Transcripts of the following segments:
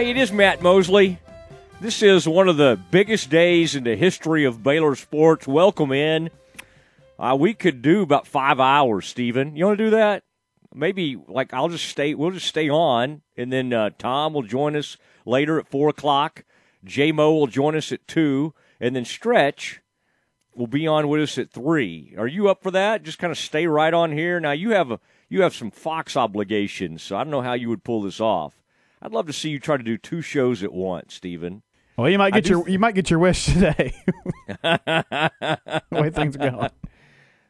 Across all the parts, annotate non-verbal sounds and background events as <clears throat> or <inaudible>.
Hey, it is Matt Mosley. This is one of the biggest days in the history of Baylor sports. Welcome in. Uh, we could do about five hours, Stephen. You want to do that? Maybe like I'll just stay. We'll just stay on, and then uh, Tom will join us later at four o'clock. J Mo will join us at two, and then Stretch will be on with us at three. Are you up for that? Just kind of stay right on here. Now you have a you have some Fox obligations, so I don't know how you would pull this off. I'd love to see you try to do two shows at once, Stephen. Well, you might get your you might get your wish today. <laughs> the way things are going. <laughs>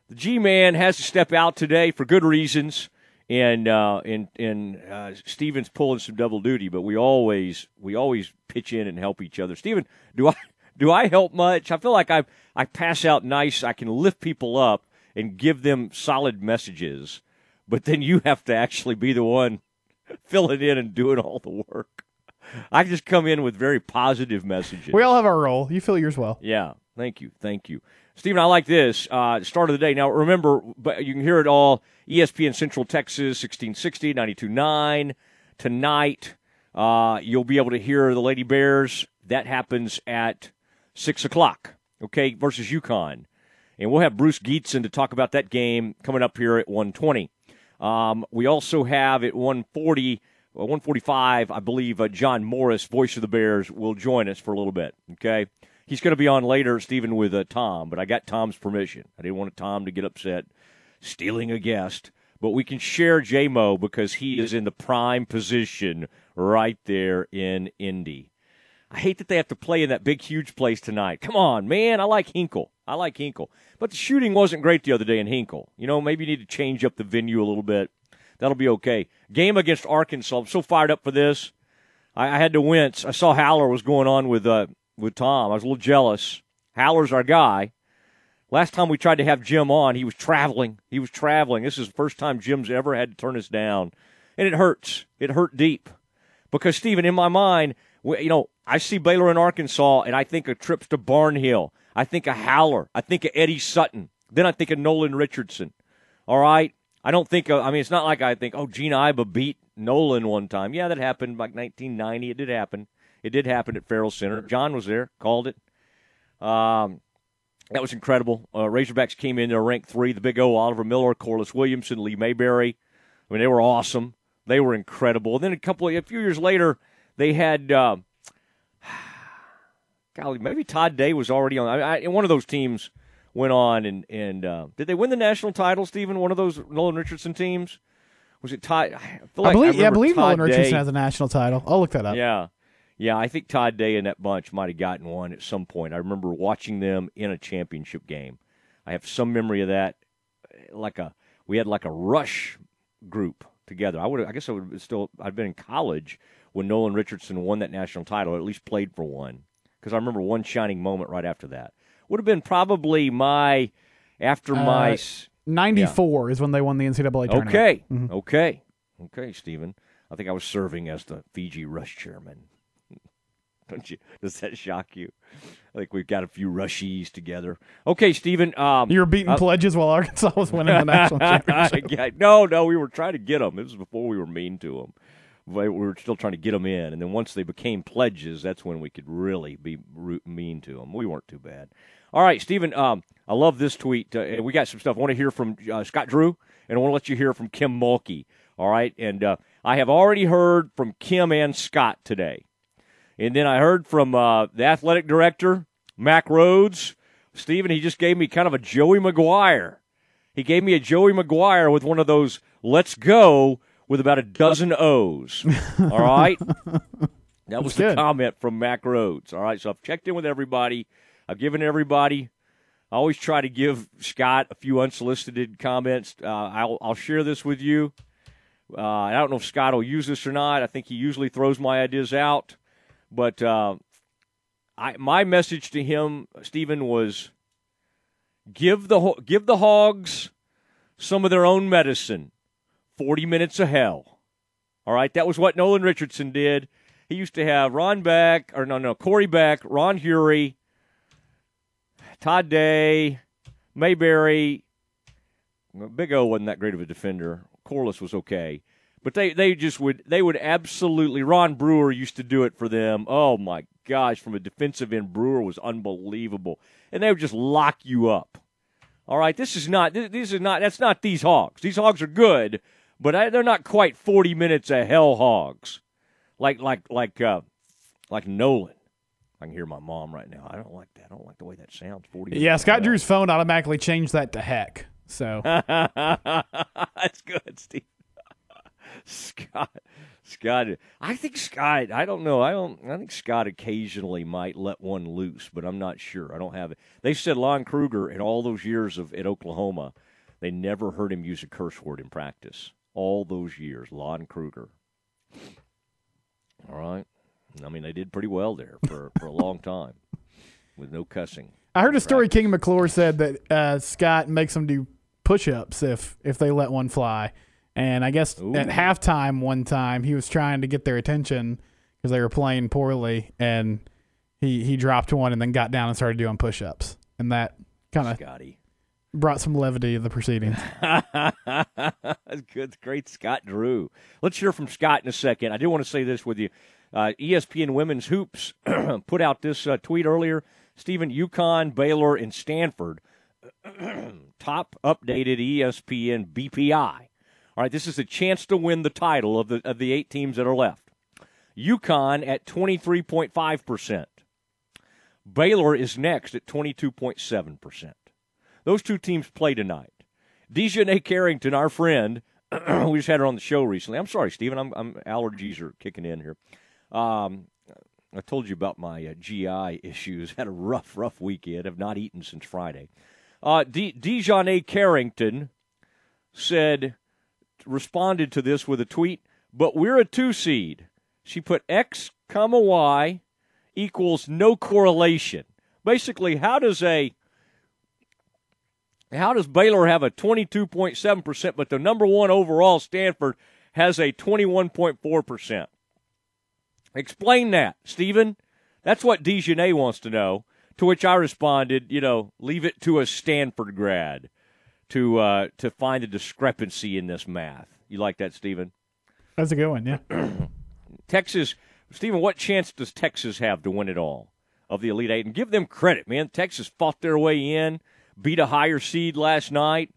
The G man has to step out today for good reasons and uh, and and uh, Steven's pulling some double duty, but we always we always pitch in and help each other. Steven, do I do I help much? I feel like I I pass out nice. I can lift people up and give them solid messages, but then you have to actually be the one <laughs> filling in and doing all the work. I just come in with very positive messages. We all have our role. You fill yours well. Yeah. Thank you. Thank you. Stephen, I like this. Uh, start of the day. Now, remember, but you can hear it all. ESPN Central Texas, 1660, 92.9. Tonight, uh, you'll be able to hear the Lady Bears. That happens at 6 o'clock, okay, versus UConn. And we'll have Bruce Gietzen to talk about that game coming up here at 120. Um, we also have at 140, uh, 145, I believe, uh, John Morris, voice of the Bears, will join us for a little bit, okay? He's going to be on later, Stephen, with uh, Tom, but I got Tom's permission. I didn't want Tom to get upset stealing a guest. But we can share JMO because he is in the prime position right there in Indy. I hate that they have to play in that big, huge place tonight. Come on, man. I like Hinkle. I like Hinkle. But the shooting wasn't great the other day in Hinkle. You know, maybe you need to change up the venue a little bit. That'll be okay. Game against Arkansas. I'm so fired up for this. I, I had to wince. I saw Haller was going on with uh, with Tom. I was a little jealous. Haller's our guy. Last time we tried to have Jim on, he was traveling. He was traveling. This is the first time Jim's ever had to turn us down. And it hurts. It hurt deep. Because, Stephen, in my mind, you know, I see Baylor in Arkansas, and I think of trips to Barnhill. I think of Haller. I think of Eddie Sutton. Then I think of Nolan Richardson. All right? I don't think of, I mean, it's not like I think, oh, Gene Iba beat Nolan one time. Yeah, that happened like 1990. It did happen. It did happen at Ferrell Center. John was there, called it. Um, that was incredible. Uh, Razorbacks came in there ranked three. The Big O, Oliver Miller, Corliss Williamson, Lee Mayberry. I mean, they were awesome. They were incredible. And then a couple, a few years later, they had, uh, golly, maybe Todd Day was already on. I, I, one of those teams went on and and uh, did they win the national title, Stephen? One of those Nolan Richardson teams. Was it Todd? I, I believe, yeah, I believe Todd Nolan Day, Richardson has a national title. I'll look that up. Yeah, yeah, I think Todd Day and that bunch might have gotten one at some point. I remember watching them in a championship game. I have some memory of that. Like a we had like a rush group together. I would I guess I would still I'd been in college when Nolan Richardson won that national title, or at least played for one. Because I remember one shining moment right after that. Would have been probably my after uh, my ninety four yeah. is when they won the NCAA tournament. Okay, mm-hmm. okay, okay, Stephen. I think I was serving as the Fiji Rush chairman. <laughs> Don't you? Does that shock you? I think we've got a few rushies together. Okay, Stephen. Um, you were beating uh, pledges while Arkansas was winning the national <laughs> championship. no, no, we were trying to get them. This was before we were mean to them. We were still trying to get them in, and then once they became pledges, that's when we could really be mean to them. We weren't too bad. All right, Stephen. Um, I love this tweet. Uh, we got some stuff. I want to hear from uh, Scott Drew, and I want to let you hear from Kim Mulkey. All right, and uh, I have already heard from Kim and Scott today. And then I heard from uh, the athletic director, Mack Rhoades. Stephen, he just gave me kind of a Joey McGuire. He gave me a Joey McGuire with one of those let's go with about a dozen O's. All right? <laughs> That was the comment from Mack Rhoades. All right, so I've checked in with everybody. I've given everybody. I always try to give Scott a few unsolicited comments. Uh, I'll, I'll, share this with you. Uh, I don't know if Scott will use this or not. I think he usually throws my ideas out. But uh, I, my message to him, Stephen, was give the give the hogs some of their own medicine. Forty minutes of hell. All right, that was what Nolan Richardson did. He used to have Ron Beck, or no, no, Corey Beck, Ron Huery, Todd Day, Mayberry. Big O wasn't that great of a defender. Corliss was okay. But they, they just would they would absolutely Ron Brewer used to do it for them. Oh my gosh, from a defensive end, Brewer was unbelievable, and they would just lock you up. All right, this is not this is not that's not these hogs. These hogs are good, but they're not quite forty minutes of hell hogs, like like like uh, like Nolan. I can hear my mom right now. I don't like that. I don't like the way that sounds. Forty. Yeah, Scott Drew's phone automatically changed that to heck. So <laughs> that's good, Steve. Scott, Scott. I think Scott. I don't know. I don't. I think Scott occasionally might let one loose, but I'm not sure. I don't have it. They said Lon Kruger in all those years of at Oklahoma, they never heard him use a curse word in practice. All those years, Lon Kruger. All right. I mean, they did pretty well there for for a long time with no cussing. I heard a story. King McClure said that uh, Scott makes them do push-ups if if they let one fly. And I guess Ooh. at halftime one time he was trying to get their attention because they were playing poorly, and he he dropped one and then got down and started doing push-ups, and that kind of brought some levity to the proceedings. <laughs> Good, great, Scott Drew. Let's hear from Scott in a second. I do want to say this with you. Uh, ESPN Women's Hoops <clears throat> put out this uh, tweet earlier. Stephen, UConn, Baylor, and Stanford <clears throat> top updated ESPN BPI all right, this is a chance to win the title of the of the eight teams that are left. UConn at 23.5%. Baylor is next at 22.7%. Those two teams play tonight. DiJonai Carrington, our friend, <clears throat> we just had her on the show recently. I'm sorry, Stephen. I'm, I'm allergies are kicking in here. Um, I told you about my uh, GI issues. <laughs> Had a rough, rough weekend. Have not eaten since Friday. Uh, DiJonai Carrington said responded to this with a tweet, but we're a two seed. She put X comma Y equals no correlation. Basically, how does a how does Baylor have a 22.7%, but the number one overall Stanford has a 21.4%? Explain that, Stephen. That's what DiJonai wants to know. To which I responded, you know, leave it to a Stanford grad to uh, to find a discrepancy in this math. You like that, Stephen? That's a good one, yeah. <clears throat> Texas, Stephen, what chance does Texas have to win it all of the Elite Eight? And give them credit, man. Texas fought their way in, beat a higher seed last night,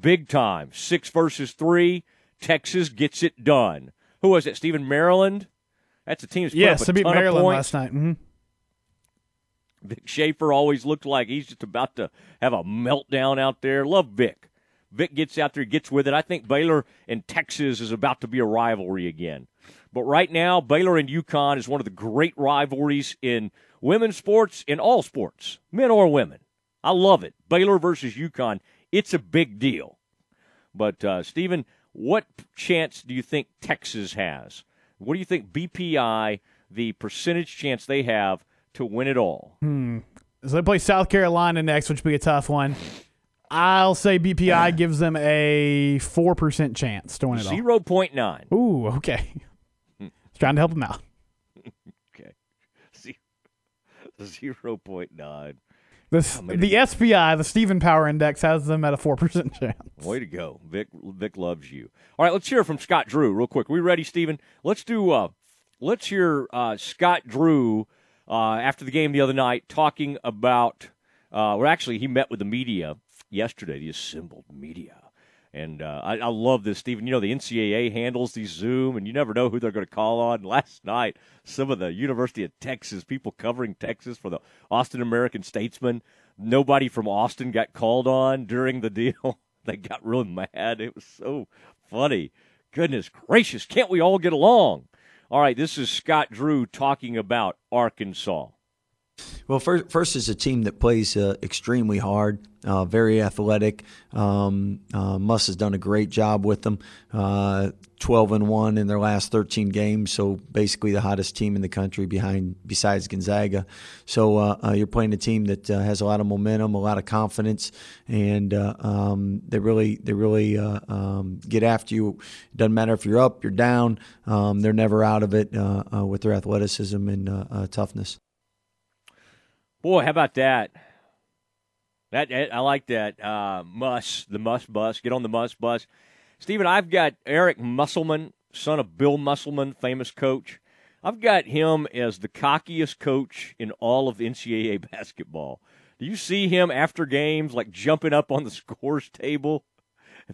big time, six versus three. Texas gets it done. Who was it, Stephen? Maryland. That's a team that's yes, they beat Maryland last night. Mm-hmm. Vic Schaefer always looked like he's just about to have a meltdown out there. Love Vic. Vic gets out there, gets with it. I think Baylor and Texas is about to be a rivalry again. But right now, Baylor and UConn is one of the great rivalries in women's sports, in all sports, men or women. I love it. Baylor versus UConn. It's a big deal. But, uh, Stephen, what chance do you think Texas has? What do you think BPI, the percentage chance they have to win it all. Hmm. So they play South Carolina next, which will be a tough one. I'll say BPI <sighs> gives them a 4% chance to win it all. 0.9. Ooh, okay. Just trying to help them out. <laughs> okay. <laughs> 0.9. The, the SPI, the Stephen Power Index, has them at a 4% <laughs> chance. Way to go. Vic Vic loves you. All right, let's hear from Scott Drew real quick. We ready, Stephen? Let's do uh let's hear uh, Scott Drew uh, after the game the other night talking about, uh, well, actually, he met with the media yesterday, the assembled media. And uh, I, I, love this, Stephen. You know, the NCAA handles these Zoom, and you never know who they're going to call on. <laughs> Last night, some of the University of Texas people covering Texas for the Austin American Statesman, nobody from Austin got called on during the deal. <laughs> they got really mad. It was so funny. Goodness gracious, can't we all get along? All right, this is Scott Drew talking about Arkansas. Well, first, first is a team that plays uh, extremely hard, uh, very athletic. Um, uh, Muss has done a great job with them. Uh, 12 and one in their last 13 games, so basically the hottest team in the country behind besides Gonzaga. So uh, uh, you're playing a team that has a lot of momentum, a lot of confidence, and um, they really they really um, get after you. It doesn't matter if you're up, you're down. Um, they're never out of it with their athleticism and toughness. Boy, how about that? That I like that. Uh, the Muss bus. Get on the Muss bus. Stephen, I've got Eric Musselman, son of Bill Musselman, famous coach. I've got him as the cockiest coach in all of NCAA <laughs> basketball. Do you see him after games like jumping up on the <laughs> scores table,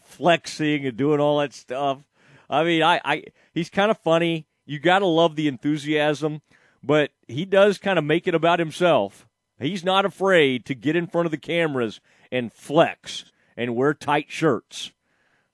flexing and doing all that stuff? I mean, I, I he's kind of funny. You got to love the enthusiasm, but he does kind of make it about himself. He's not afraid to get in front of the cameras and flex and wear tight shirts.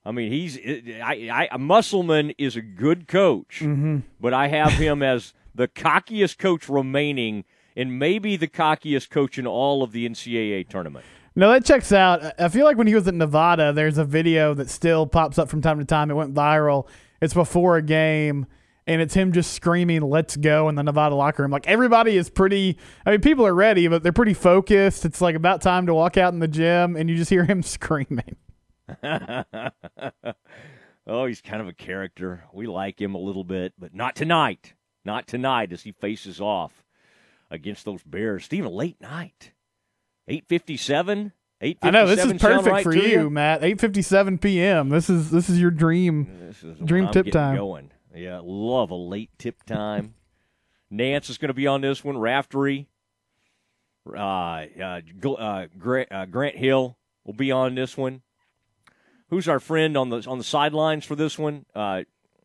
I mean, he's I, I Musselman is a good coach, mm-hmm. but I have him as the cockiest coach remaining, and maybe the cockiest coach in all of the NCAA tournament. No, that checks out. I feel like when he was at Nevada, there's a video that still pops up from time to time. It went viral. It's before a game, and it's him just screaming "Let's go" in the Nevada locker room. Like everybody is pretty. I mean, people are ready, but they're pretty focused. It's like about time to walk out in the gym, and you just hear him <laughs> screaming. <laughs> oh, he's kind of a character. We like him a little bit, but not tonight. Not tonight as he faces off against those Bears. Stephen, late night. 857? I know this is perfect right for you, you, Matt. 8:57 p.m. This is this is your dream this is dream tip time. Going. Yeah, love a late tip time. Nantz is going to be on this one. Raftery, uh, uh, uh, Grant, uh, Grant Hill will be on this one who's our friend on the on the sidelines for this one? Uh,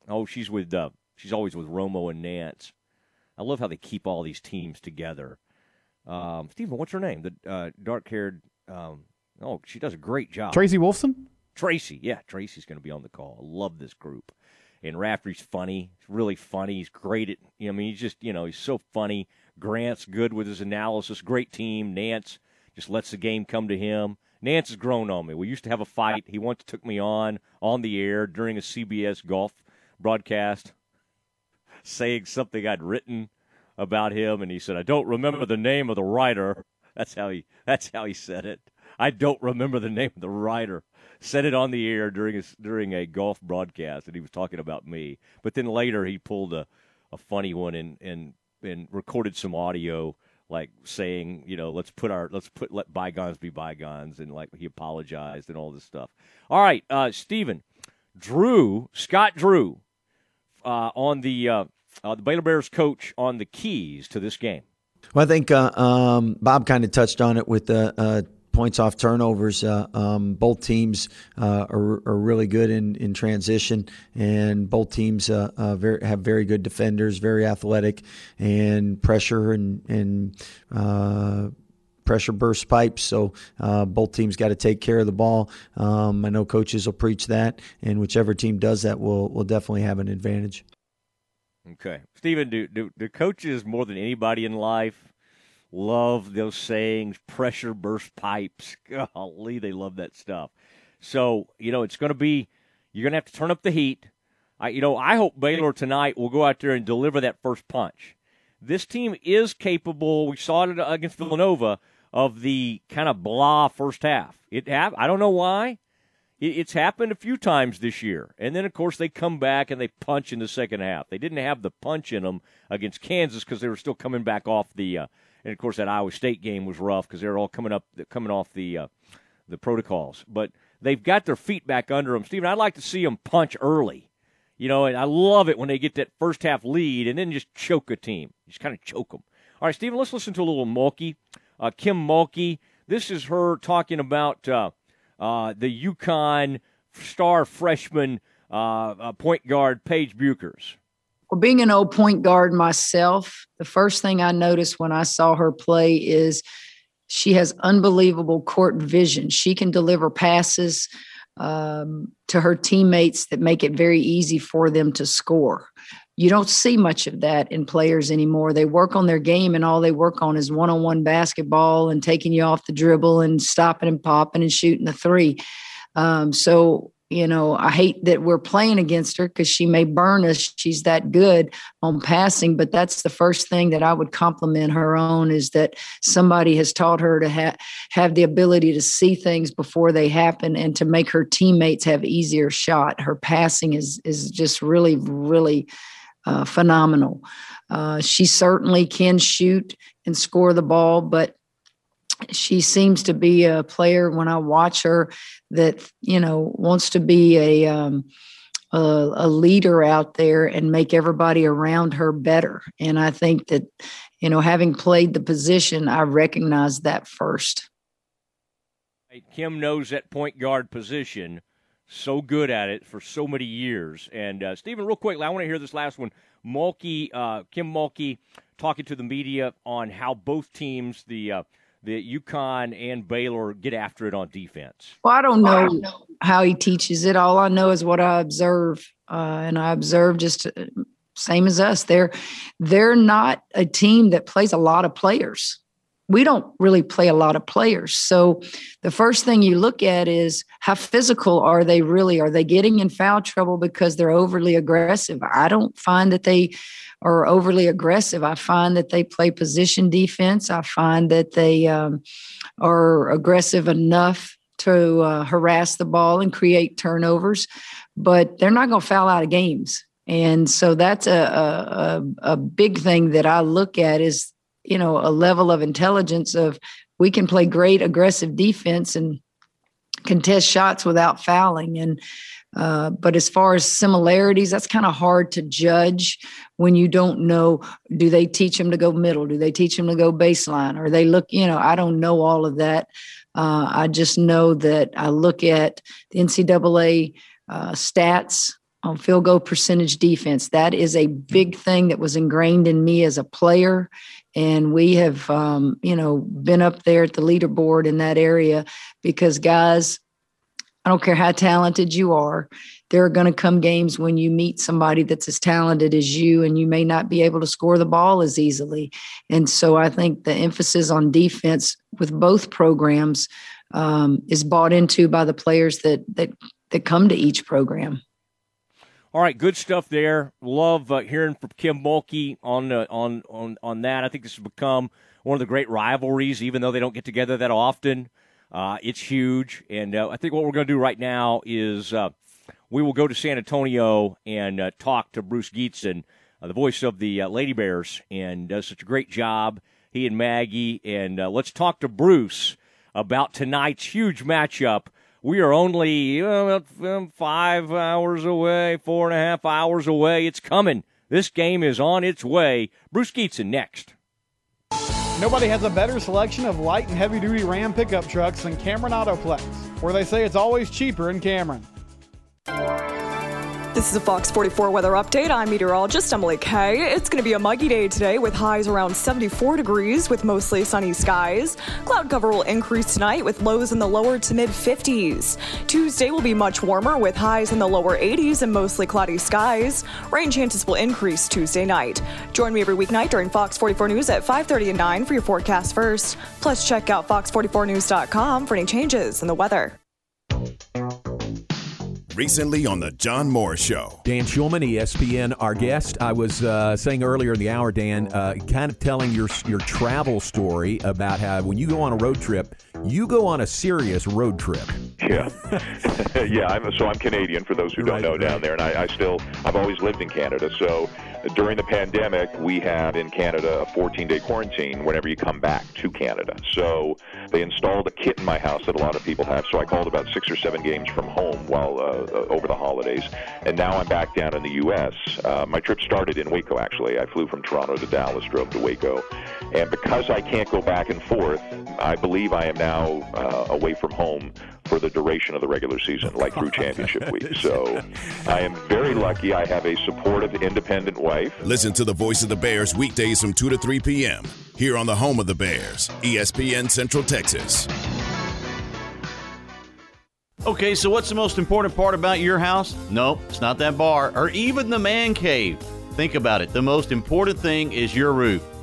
oh, she's with uh, she's always with Romo and Nantz. I love how they keep all these teams together. Um, Stephen, what's her name? The uh, dark haired. Um, oh, she does a great job. Tracy Wolfson. Tracy, yeah, Tracy's going to be on the call. I love this group. And Raftery's funny. He's really funny. He's great at. You know, I mean, he's just you know he's so funny. Grant's good with his analysis. Great team. Nantz just lets the game come to him. Nantz has grown on me. We used to have a fight. He once took me on on the air during a CBS golf broadcast, saying something I'd written about him, and he said, "I don't remember the name of the writer." That's how he. That's how he said it. I don't remember the name of the writer. Said it on the air during a, during a golf broadcast, and he was talking about me. But then later he pulled a, a funny one and and and recorded some audio like saying, you know, let's put our let's put let bygones be bygones, and like he apologized and all this stuff. All right, uh, Stephen, Drew Scott Drew uh, on the uh, uh, the Baylor Bears coach on the keys to this game. Well, I think uh, um, Bob kind of touched on it with the uh, points off turnovers. Uh, um, both teams uh, are, are, really good in, in transition, and both teams uh, uh very, have very good defenders, very athletic, and pressure and and uh, pressure burst pipes. So uh, both teams got to take care of the ball. Um, I know coaches will preach that, and whichever team does that will will definitely have an advantage. Okay, Stephen, do, do do coaches more than anybody in life love those sayings, pressure burst pipes. <laughs> Golly, they love that stuff. So, you know, it's going to be, you're going to have to turn up the heat. I, you know, I hope Baylor tonight will go out there and deliver that first punch. This team is capable. We saw it against Villanova of the kind of blah first half. It have I don't know why. it's happened a few times this year, and then of course they come back and they punch in the second half. They didn't have the punch in them against Kansas because they were still coming back off the uh, and of course that Iowa State game was rough because they're all coming up, coming off the uh, the protocols. But they've got their feet back under them. Stephen, I'd like to see them punch early. You know, and I love it when they get that first half lead and then just choke a team. Just kind of choke them. All right, Stephen, let's listen to a little Mulkey. Uh, Kim Mulkey. This is her talking about uh, uh, the UConn star freshman uh, uh, point guard Paige Bueckers. Well, being an old point guard myself, the first thing I noticed when I saw her play is she has unbelievable court vision. She can deliver passes um, to her teammates that make it very easy for them to score. You don't see much of that in players anymore. They work on their game, and all they work on is one on one basketball and taking you off the dribble and stopping and popping and shooting the three. Um, so you know, I hate that we're playing against her because she may burn us. She's that good on passing, but that's the first thing that I would compliment her on is that somebody has taught her to ha- have the ability to see things before they happen and to make her teammates have easier shot. Her passing is is just really, really uh, phenomenal. Uh, she certainly can shoot and score the ball, but she seems to be a player when I watch her that you know wants to be a um, a, a leader out there and make everybody around her better. And I think that you know, having played the position, I recognize that first. Kim knows that point guard position so good at it for so many years. And uh, Stephen, real quickly, I want to hear this last one. Mulkey, uh, Kim Mulkey, talking to the media on how both teams, the uh, the UConn and Baylor, get after it on defense. Well, I don't know how he teaches it. All I know is what I observe, uh, and I observe just uh, same as us. They're they're not a team that plays a lot of players we don't really play a lot of players. So the first thing you look at is how physical are they really? Are they getting in foul trouble because they're overly aggressive? I don't find that they are overly aggressive. I find that they play position defense. I find that they um, are aggressive enough to uh, harass the ball and create turnovers, but they're not going to foul out of games. And so that's a, a, a big thing that I look at is you know a level of intelligence of we can play great aggressive defense and contest shots without fouling. And uh, but as far as similarities that's kind of hard to judge when you don't know do they teach them to go middle? Do they teach them to go baseline? Or they look you know i don't know all of that. Uh, i just know that i look at the ncaa uh, stats on field goal percentage defense. That is a big thing that was ingrained in me as a player and we have um, you know been up there at the leaderboard in that area because guys i don't care how talented you are there are going to come games when you meet somebody that's as talented as you and you may not be able to score the ball as easily. And so i think the emphasis on defense with both programs um, is bought into by the players that that that come to each program all right, good stuff there. Love uh, hearing from Kim Mulkey on, uh, on on on that. I think this has become one of the great rivalries, even though they don't get together that often. Uh, it's huge, and uh, I think what we're going to do right now is uh, we will go to San Antonio and uh, talk to Bruce Gietzen, the voice of the Lady Bears, and does such a great job. He and Maggie, and let's talk to Bruce about tonight's huge matchup we are only uh, five hours away, four and a half hours away. It's coming. This game is on its way. Bruce Gietzen next. Nobody has a better selection of light and heavy duty Ram pickup trucks than Cameron Autoplex, where they say it's always cheaper in Cameron. This is a Fox 44 weather update. I'm meteorologist Emily Kay. It's going to be a muggy day today with highs around 74 degrees with mostly sunny skies. Cloud cover will increase tonight with lows in the lower to mid 50s. Tuesday will be much warmer with highs in the lower 80s and mostly cloudy skies. Rain chances will increase Tuesday night. Join me every weeknight during Fox 44 News at 5:30 and 9 for your forecast first. Plus check out fox44news.com for any changes in the weather. Recently on the John Moore Show. Dan Shulman, ESPN, our guest. I was uh, saying earlier in the hour, Dan, uh, kind of telling your your travel story about how when you go on a road trip, you go on a serious road trip. Yeah, <laughs> yeah. I'm so I'm Canadian for those who don't right, know down there, and I, I still I've always lived in Canada, so during the pandemic, we had in Canada a 14 day quarantine whenever you come back to Canada. So they installed a kit in my house that a lot of people have. So I called about six or seven games from home while uh, uh over the holidays. And now I'm back down in the U.S. Uh, my trip started in Waco, actually. I flew from Toronto to Dallas, drove to Waco. And because I can't go back and forth, I believe I am now uh, away from home for the duration of the regular season, like through championship week. <laughs> So I am very lucky. I have a supportive, independent wife. Listen to the voice of the Bears weekdays from 2 to 3 p.m. here on the home of the Bears, ESPN Central Texas. Okay, so what's the most important part about your house? Nope, it's not that bar or even the man cave. Think about it. The most important thing is your roof.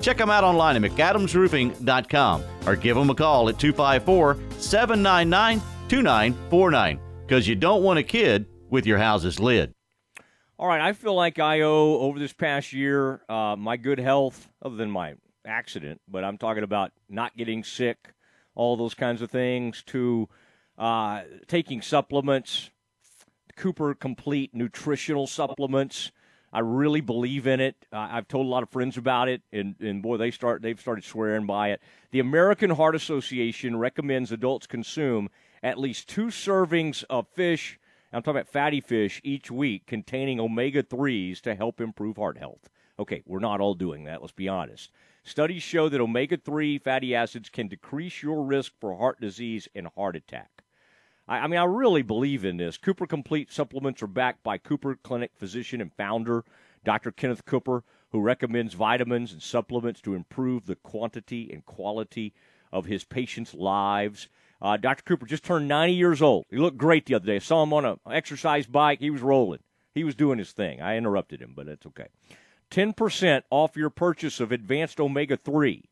Check them out online at McAdamsRoofing.com or give them a call at 254 799 2949 because you don't want a kid with your house's lid. All right, I feel like I owe over this past year uh, my good health, other than my accident, but I'm talking about not getting sick, all those kinds of things, to uh, taking supplements, Cooper Complete nutritional supplements. I really believe in it. I've told a lot of friends about it, and, and boy, they start they've started swearing by it. The American Heart Association recommends adults consume at least two servings of fish. I'm talking about fatty fish each week containing omega 3s to help improve heart health. Okay, we're not all doing that, let's be honest. Studies show that omega 3 fatty acids can decrease your risk for heart disease and heart attack. I, I, mean, I really believe in this. Cooper Complete supplements are backed by Cooper Clinic physician and founder, Dr. Kenneth Cooper, who recommends vitamins and supplements to improve the quantity and quality of his patients' lives. Uh, Dr. Cooper just turned 90 years old. He looked great the other day. I saw him on an exercise bike. He was rolling. He was doing his thing. I interrupted him, but that's okay. 10% off your purchase of Advanced Omega 3.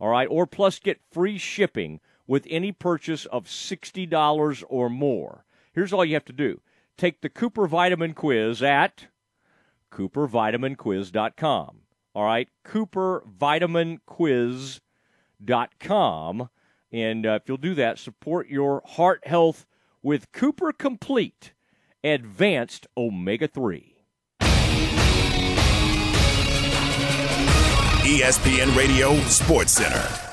All right, or plus get free shipping with any purchase of $60 or more. Here's all you have to do take the Cooper Vitamin Quiz at coopervitaminquiz.com. All right, coopervitaminquiz.com. And uh, if you'll do that, support your heart health with Cooper Complete Advanced Omega 3. ESPN Radio Sports Center.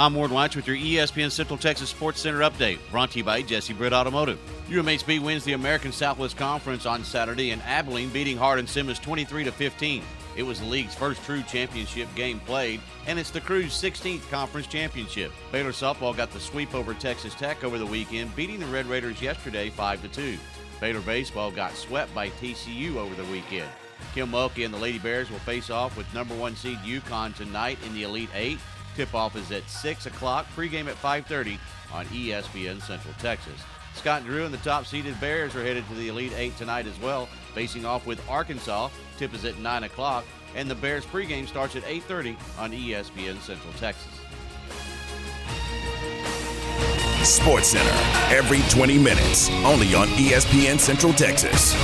I'm Ward Weitz with your ESPN Central Texas Sports Center update, brought to you by Jesse Britt Automotive. UMHB wins the American Southwest Conference on Saturday, and Abilene beating Hardin-Simmons 23 to 15. It was the league's first true championship game played, and it's the Cru's 16th conference championship. Baylor softball got the sweep over Texas Tech over the weekend, beating the Red Raiders yesterday 5 to 2. Baylor baseball got swept by TCU over the weekend. Kim Mulkey and the Lady Bears will face off with number one seed UConn tonight in the Elite Eight. Tip-off is at 6 o'clock, pregame at 5.30 on ESPN Central Texas. Scott Drew and the top-seeded Bears are headed to the Elite Eight tonight as well, facing off with Arkansas. Tip is at 9 o'clock, and the Bears pregame starts at 8.30 on ESPN Central Texas. Sports Center, every 20 minutes, only on ESPN Central Texas.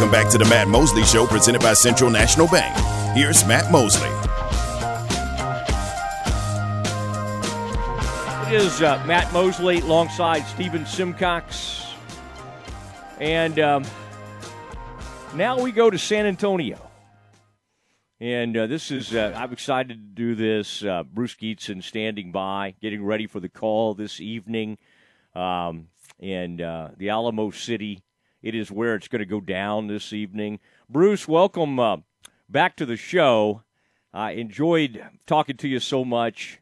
Welcome back to the Matt Mosley Show, presented by Central National Bank. Here's Matt Mosley. It is uh, Matt Mosley alongside Stephen Simcox. And um, now we go to San Antonio. And uh, this is, uh, I'm excited to do this. Uh, Bruce Gietzen standing by, getting ready for the call this evening. Um, and uh, the Alamo City it is where it's going to go down this evening. Bruce, welcome uh, back to the show. I enjoyed talking to you so much,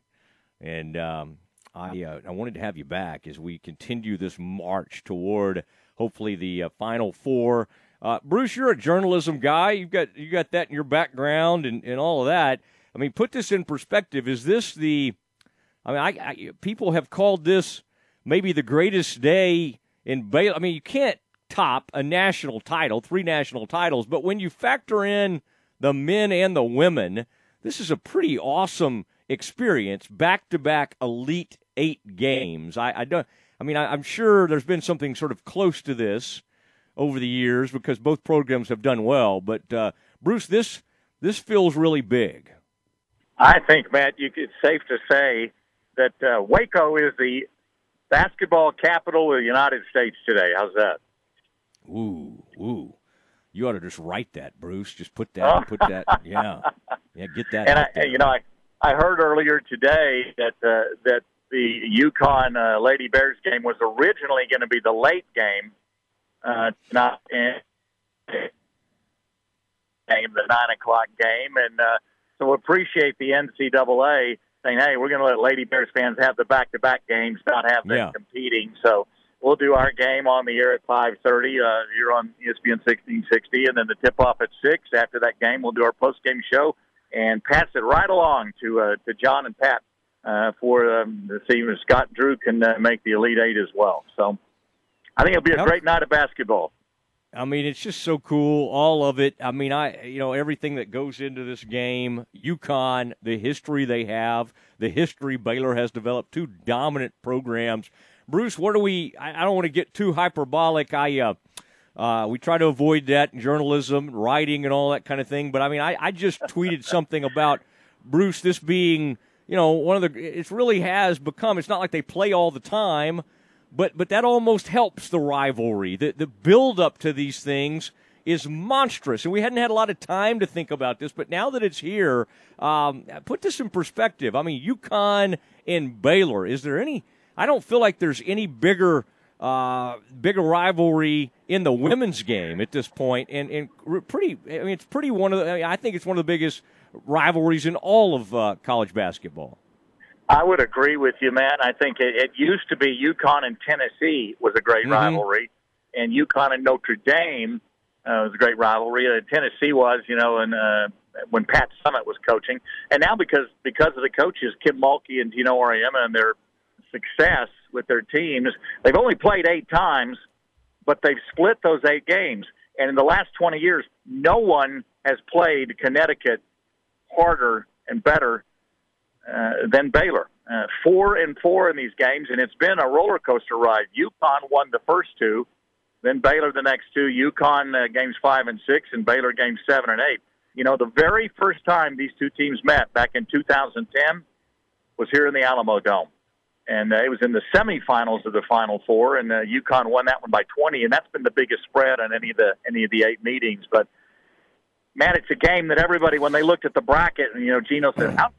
and um, I uh, I wanted to have you back as we continue this march toward hopefully the uh, final four. Uh, Bruce, you're a journalism guy. You've got you got that in your background and, and all of that. I mean, put this in perspective. Is this the? I mean, I, I people have called this maybe the greatest day in Baylor. I mean, you can't top a national title, three national titles. But when you factor in the men and the women, this is a pretty awesome experience. Back to back Elite Eight games. I, I don't. I mean, I, am sure there's been something sort of close to this over the years because both programs have done well. But uh, Bruce, this this feels really big. I think, Matt, you, it's safe to say that uh, Waco is the basketball capital of the United States today. How's that? Ooh, ooh. You ought to just write that, Bruce. Just put that, put that. Yeah, yeah. Get that. And I, you know, I I heard earlier today that uh, that the UConn uh, Lady Bears game was originally going to be the late game, uh, not in game, the nine o'clock game, and uh, so we appreciate the NCAA saying, "Hey, we're going to let Lady Bears fans have the back-to-back games, not have them yeah. competing." So we'll do our game on the air at 5:30 uh, here on ESPN 1660, and then the tip-off at six. After that game, we'll do our post-game show and pass it right along to uh, to John and Pat uh, for um, to see if Scott Drew can uh, make the Elite Eight as well. So I think it'll be a great night of basketball. I mean, it's just so cool, all of it. I mean, I you know everything that goes into this game. UConn, the history they have, the history Baylor has developed, two dominant programs. Bruce, what do we? I, I don't want to get too hyperbolic. I uh, uh, we try to avoid that in journalism, writing, and all that kind of thing. But I mean, I, I just tweeted <laughs> something about Bruce. This being you know one of the. It really has become. It's not like they play all the time but but that almost helps the rivalry. The the build up to these things is monstrous, and we hadn't had a lot of time to think about this. But now that it's here, um, put this in perspective. I mean, UConn and Baylor. Is there any? I don't feel like there's any bigger. Uh, bigger rivalry in the women's game at this point, and, and pretty. I mean, it's pretty one of the. I, mean, I think it's one of the biggest rivalries in all of uh, college basketball. I would agree with you, man. I think it, it used to be UConn and Tennessee was a great mm-hmm. rivalry, and UConn and Notre Dame uh, was a great rivalry. Uh, Tennessee was, you know, and uh, when Pat Summitt was coaching, and now because because of the coaches Kim Mulkey and Geno Auriemma and their success with their teams, they've only played eight times, but they've split those eight games. And in the last 20 years, no one has played Connecticut harder and better uh, than Baylor. Uh, four and four in these games, and it's been a roller coaster ride. UConn won the first two, then Baylor the next two. UConn uh, games five and six, and Baylor games seven and eight. You know, the very first time these two teams met back in 2010 was here in the Alamo Dome. And uh, it was in the semifinals of the Final Four, and uh, UConn won that one by 20, and that's been the biggest spread on any of the any of the eight meetings. But man, it's a game that everybody, when they looked at the bracket, and you know, Geno said, "How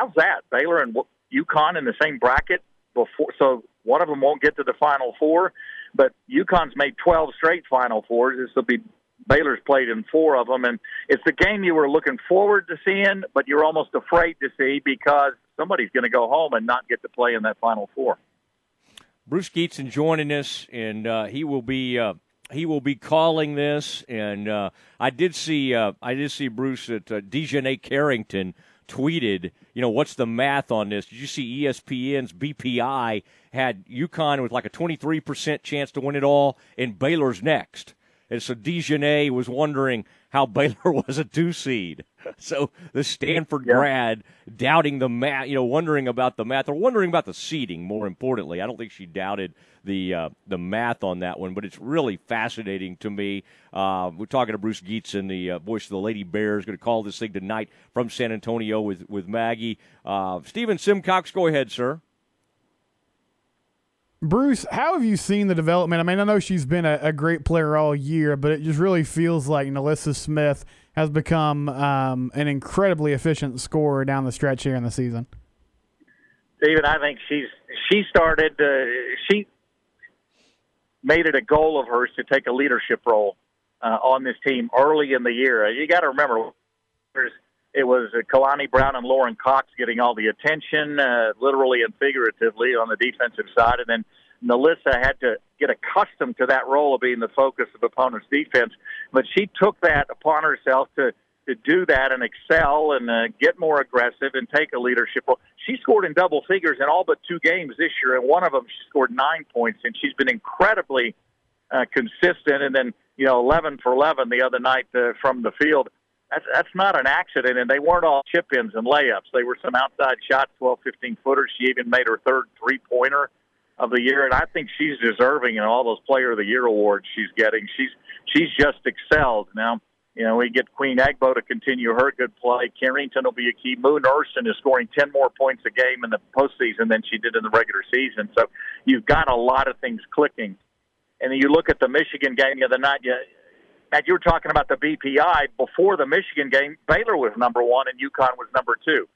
How's that? Baylor and UConn in the same bracket before, so one of them won't get to the Final Four. But UConn's made 12 straight Final Fours. This will be Baylor's played in four of them, and it's the game you were looking forward to seeing, but you're almost afraid to see because somebody's going to go home and not get to play in that Final Four. Bruce Gietzen joining us, and uh, he will be. Uh he will be calling this, and uh, I did see uh, I did see Bruce at uh, DiJonai Carrington tweeted, you know, what's the math on this? Did you see ESPN's BPI had UConn with like a 23% chance to win it all, and Baylor's next. And so DiJonai was wondering how Baylor <laughs> was a two seed. So the Stanford yeah. grad doubting the math, you know, wondering about the math or wondering about the seeding. More importantly, I don't think she doubted the uh, the math on that one, but it's really fascinating to me. Uh, we're talking to Bruce Gietzen the uh, voice of the Lady Bears, going to call this thing tonight from San Antonio with with Maggie. Uh, Stephen Simcox, go ahead, sir. Bruce, how have you seen the development? I mean, I know she's been a, a great player all year, but it just really feels like NaLyssa Smith has become um, an incredibly efficient scorer down the stretch here in the season. Stephen, I think she's she started uh, she made it a goal of hers to take a leadership role uh, on this team early in the year. You got to remember, it was uh, Kalani Brown and Lauren Cox getting all the attention, uh, literally and figuratively, on the defensive side, and then NaLyssa had to get accustomed to that role of being the focus of opponents' defense. But she took that upon herself to to do that and excel and uh, get more aggressive and take a leadership role. She scored in double figures in all but two games this year, and one of them she scored nine points, and she's been incredibly uh, consistent. And then you know, 11 for 11 the other night uh, from the field. That's that's not an accident, and they weren't all chip ins and layups. They were some outside shots, 12, 15 footers. She even made her third three pointer of the year, and I think she's deserving in all those Player of the Year awards she's getting. She's she's just excelled now you know, we get Queen Egbo to continue her good play. Carrington will be a key. Moon Ursin is scoring 10 more points a game in the postseason than she did in the regular season. So you've got a lot of things clicking. And then you look at the Michigan game the other night. You, Matt, you were talking about the BPI. Before the Michigan game, Baylor was number one and UConn was number two.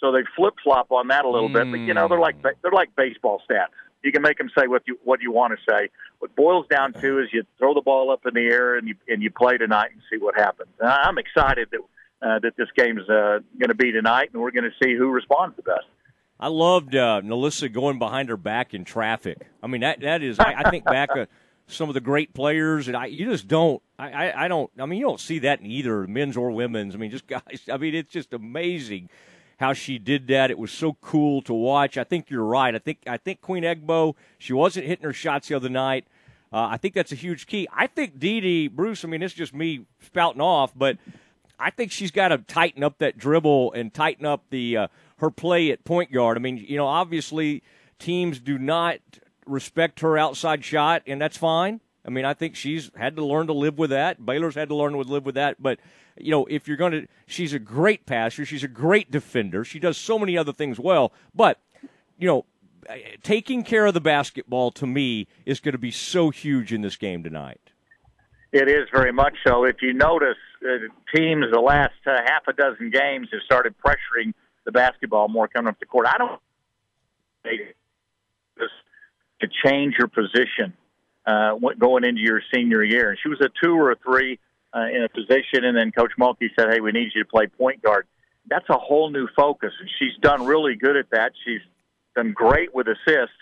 So they flip flop on that a little mm. bit. But, you know, they're like, they're like baseball stats you can make them say what you what you want to say. What boils down to is you throw the ball up in the air and you and you play tonight and see what happens. And I'm excited that uh, that this game is uh, going to be tonight, and we're going to see who responds the best. I loved uh, NaLyssa going behind her back in traffic. I mean that that is I, I think back uh, some of the great players, and I you just don't I, I I don't I mean you don't see that in either men's or women's. I mean just <laughs> guys. I mean it's just amazing how she did that. It was so cool to watch. I think you're right. I think I think Queen Egbo she wasn't hitting her shots the other night. Uh, I think that's a huge key. I think DiDi Bruce. I mean, it's just me spouting off, but I think she's got to tighten up that dribble and tighten up the uh, her play at point guard. I mean, you know, obviously teams do not respect her outside shot, and that's fine. I mean, I think she's had to learn to live with that. Baylor's had to learn to live with that. But, you know, if you're going to, she's a great passer. She's a great defender. She does so many other things well. But, you know, taking care of the basketball to me is going to be so huge in this game tonight. It is very much so. If you notice, uh, teams the last uh, half a dozen games have started pressuring the basketball more coming up the court. I don't to change your position uh, going into your senior year. And she was a two or a three uh, in a position, and then Coach Mulkey said, "Hey, we need you to play point guard." That's a whole new focus, and she's done really good at that. She's done great with assists.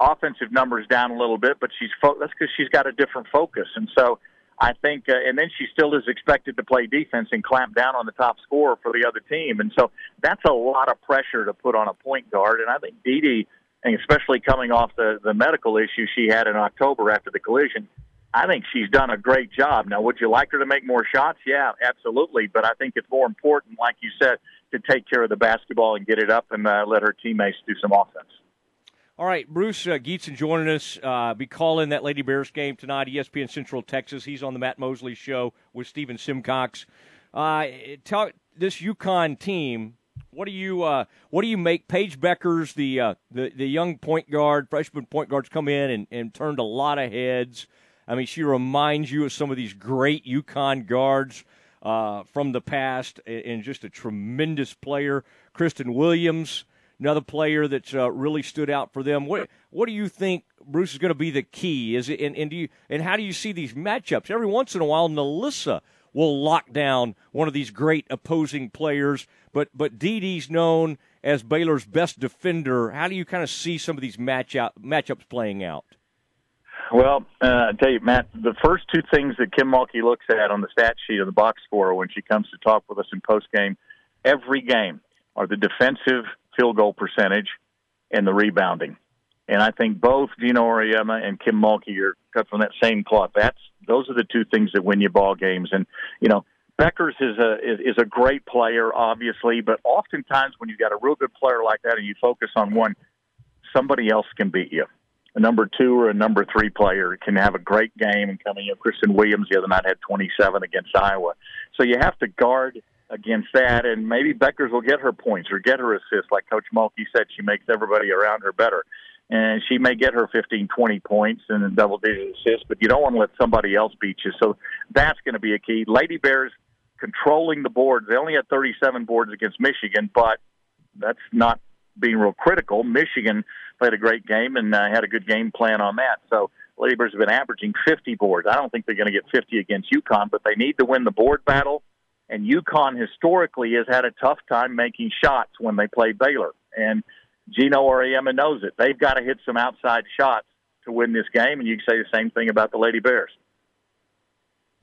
Offensive numbers down a little bit, but she's fo- that's because she's got a different focus, and so I think, uh, and then she still is expected to play defense and clamp down on the top scorer for the other team, and so that's a lot of pressure to put on a point guard. And I think DiDi and especially coming off the, the medical issue she had in October after the collision, I think she's done a great job. Now, would you like her to make more shots? Yeah, absolutely. But I think it's more important, like you said, to take care of the basketball and get it up and uh, let her teammates do some offense. All right, Bruce uh, Gietzen joining us. Uh, be calling that Lady Bears game tonight, ESPN Central Texas. He's on the Matt Mosley show with Stephen Simcox. Uh, this UConn team what do you uh, what do you make Paige Bueckers, the uh, the the young point guard freshman point guards come in and, and turned a lot of heads. I mean, she reminds you of some of these great UConn guards uh, from the past, and just a tremendous player. Christyn Williams, another player that's uh, really stood out for them. What what do you think, Bruce, is going to be the key? Is it and, and do you and how do you see these matchups? Every once in a while, NaLyssa will lock down one of these great opposing players. But but Dee's known as Baylor's best defender. How do you kind of see some of these matchup matchups playing out? Well, uh, I tell you, Matt, the first two things that Kim Mulkey looks at on the stat sheet of the box score when she comes to talk with us in post game, every game, are the defensive field goal percentage and the rebounding. And I think both Geno Auriemma and Kim Mulkey are cut from that same cloth. That's those are the two things that win you ball games. And you know, Bueckers is a is, is a great player, obviously, but oftentimes when you've got a real good player like that and you focus on one, somebody else can beat you. A number two or a number three player can have a great game and coming in. Christyn Williams the other night had 27 against Iowa. So you have to guard against that, and maybe Bueckers will get her points or get her assists. Like Coach Mulkey said, she makes everybody around her better and she may get her 15, 20 points and double digit assists, but you don't want to let somebody else beat you. So that's going to be a key. Lady Bears controlling the boards. They only had 37 boards against Michigan, but that's not being real critical. Michigan played a great game and uh, had a good game plan on that. So Lady Bears have been averaging 50 boards. I don't think they're going to get 50 against UConn, but they need to win the board battle. And UConn historically has had a tough time making shots when they play Baylor. And Geno Auriemma knows it. They've got to hit some outside shots to win this game, and you can say the same thing about the Lady Bears.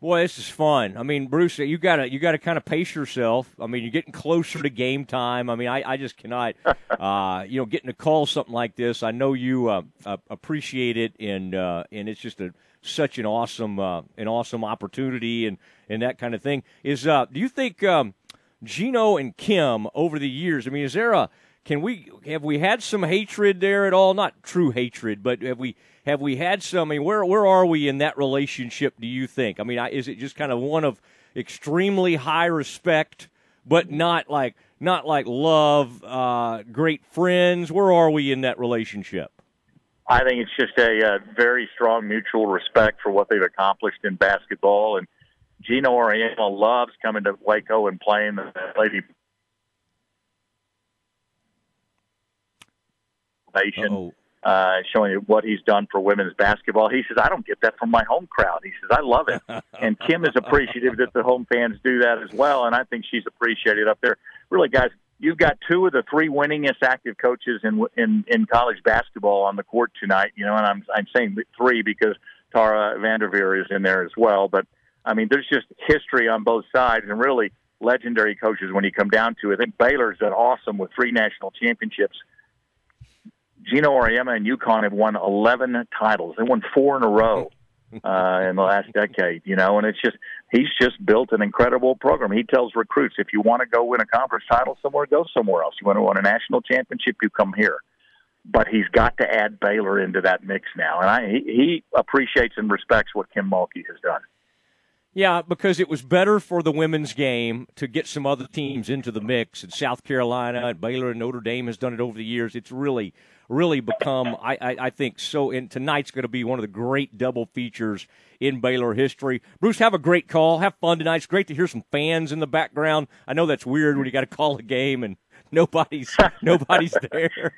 Boy, this is fun. I mean, Bruce, you gotta you gotta kind of pace yourself. I mean, you're getting closer to game time. I mean, I, I just cannot, <laughs> uh, you know, getting to call something like this. I know you uh, uh, appreciate it, and uh, and it's just a such an awesome uh, an awesome opportunity and and that kind of thing. Is uh, do you think um, Geno and Kim over the years? I mean, is there a can we have we had some hatred there at all? Not true hatred, but have we have we had some? I mean, where where are we in that relationship? Do you think? I mean, is it just kind of one of extremely high respect, but not like not like love, uh, great friends? Where are we in that relationship? I think it's just a, a very strong mutual respect for what they've accomplished in basketball, and Geno Auriemma loves coming to Waco and playing the Lady information uh, showing what he's done for women's basketball. He says, I don't get that from my home crowd. He says, I love it. <laughs> and Kim is appreciative that the home fans do that as well. And I think she's appreciated up there. Really, guys, you've got two of the three winningest active coaches in in in college basketball on the court tonight. You know, and I'm I'm saying three because Tara Vanderveer is in there as well. But I mean, there's just history on both sides, and really, legendary coaches when you come down to it. I think Baylor's done awesome with three national championships. Geno Auriemma and UConn have won 11 titles. They won four in a row <laughs> uh, in the last decade, you know, and it's just, he's just built an incredible program. He tells recruits, if you want to go win a conference title somewhere, go somewhere else. You want to win a national championship, you come here. But he's got to add Baylor into that mix now. And I, he, he appreciates and respects what Kim Mulkey has done. Yeah, because it was better for the women's game to get some other teams into the mix. And South Carolina and Baylor and Notre Dame has done it over the years. It's really, really become, I, I, I think, so. And tonight's going to be one of the great double features in Baylor history. Bruce, have a great call. Have fun tonight. It's great to hear some fans in the background. I know that's weird when you got to call a game and nobody's <laughs> nobody's there.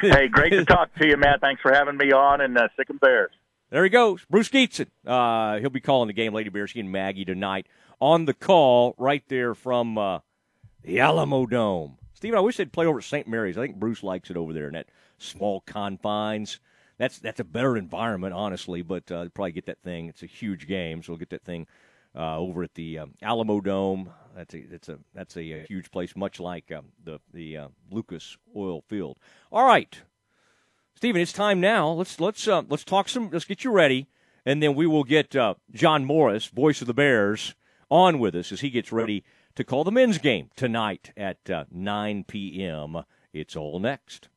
hey, great to talk to you, Matt. Thanks for having me on and uh, sic 'em bears. There he goes, Bruce Gietzen. Uh, he'll be calling the game, Lady Bears. He and Maggie tonight on the call right there from uh, the Alamodome. Steven, I wish they'd play over at St. Mary's. I think Bruce likes it over there in that small confines. That's that's a better environment, honestly. But uh, probably get that thing. It's a huge game, so we'll get that thing uh, over at the um, Alamodome. That's a that's a that's a, a huge place, much like um, the the uh, Lucas Oil Field. All right, Steven, it's time now. Let's let's uh, let's talk some. Let's get you ready, and then we will get uh, John Morris, voice of the Bears, on with us as he gets ready to call the men's game tonight at uh, 9 p.m. It's all next.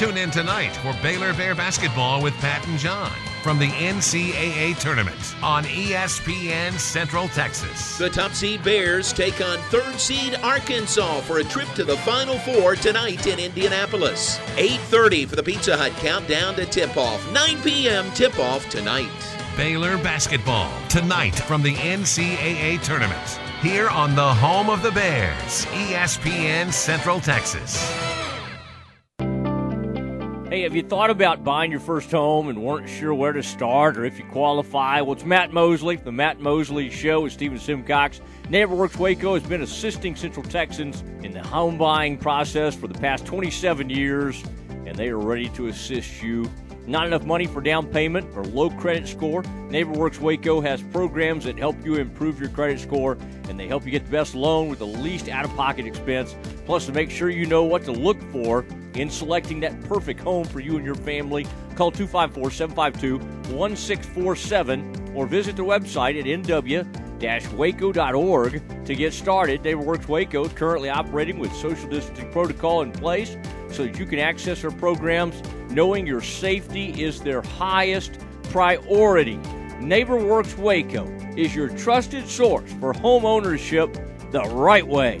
Tune in tonight for Baylor Bear basketball with Pat and John from the NCAA tournament on ESPN Central Texas. The top seed Bears take on third seed Arkansas for a trip to the Final Four tonight in Indianapolis. 8:30 for the Pizza Hut countdown to tip-off. 9 p.m. tip-off tonight. Baylor basketball tonight from the NCAA tournament here on the home of the Bears, ESPN Central Texas. Hey, have you thought about buying your first home and weren't sure where to start or if you qualify? Well, it's Matt Mosley, the Matt Mosley Show with Stephen Simcox. NeighborWorks Waco has been assisting Central Texans in the home buying process for the past 27 years, and they are ready to assist you. Not enough money for down payment or low credit score? NeighborWorks Waco has programs that help you improve your credit score, and they help you get the best loan with the least out of pocket expense. Plus, to make sure you know what to look for in selecting that perfect home for you and your family, call 254 752 1647 or visit their website at nw waco.org to get started. NeighborWorks Waco is currently operating with social distancing protocol in place so that you can access our programs knowing your safety is their highest priority. NeighborWorks Waco is your trusted source for home ownership the right way.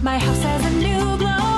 My house has a new glow.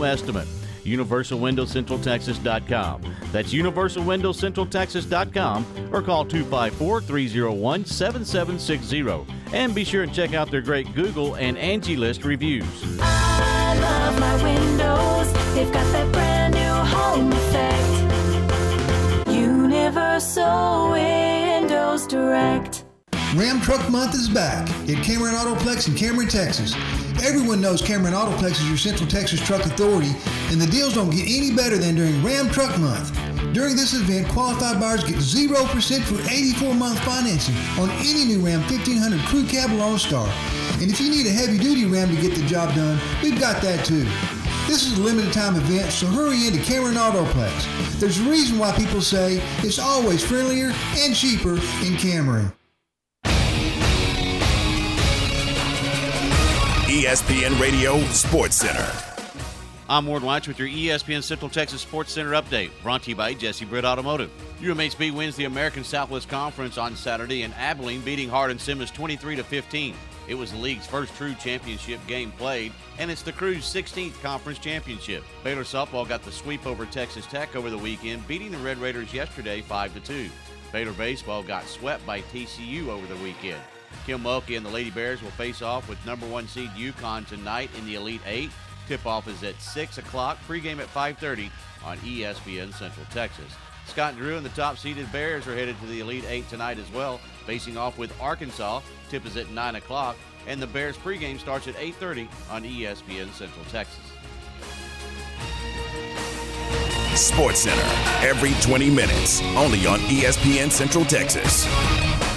estimate. UniversalWindowsCentralTexas.com. That's UniversalWindowsCentralTexas.com or call 254 301 7760. And be sure and check out their great Google and Angie List reviews. I love my windows. They've got that brand new home effect. Universal Windows Direct. Ram Truck Month is back at Cameron Autoplex in Cameron, Texas. Everyone knows Cameron Autoplex is your Central Texas truck authority, and the deals don't get any better than during Ram Truck Month. During this event, qualified buyers get 0% for 84 month financing on any new Ram 1500 Crew Cab All Star. And if you need a heavy duty Ram to get the job done, we've got that too. This is a limited time event, so hurry into Cameron Autoplex. There's a reason why people say it's always friendlier and cheaper in Cameron. ESPN Radio Sports Center. I'm Ward Weitz with your ESPN Central Texas Sports Center update, brought to you by Jesse Britt Automotive. UMHB wins the American Southwest Conference on Saturday in Abilene, beating Hardin Simmons 23 to 15. It was the league's first true championship game played, and it's the Cru's 16th conference championship. Baylor softball got the sweep over Texas Tech over the weekend, beating the Red Raiders yesterday 5 to 2. Baylor baseball got swept by TCU over the weekend. Kim Mulkey and the Lady Bears will face off with number one seed UConn tonight in the Elite Eight. Tip-off is at 6 o'clock, pregame at 5.30 on ESPN Central Texas. Scott Drew and the top-seeded Bears are headed to the Elite Eight tonight as well, facing off with Arkansas. Tip is at 9 o'clock, and the Bears pregame starts at 8.30 on ESPN Central Texas. Sports Center every 20 minutes, only on ESPN Central Texas.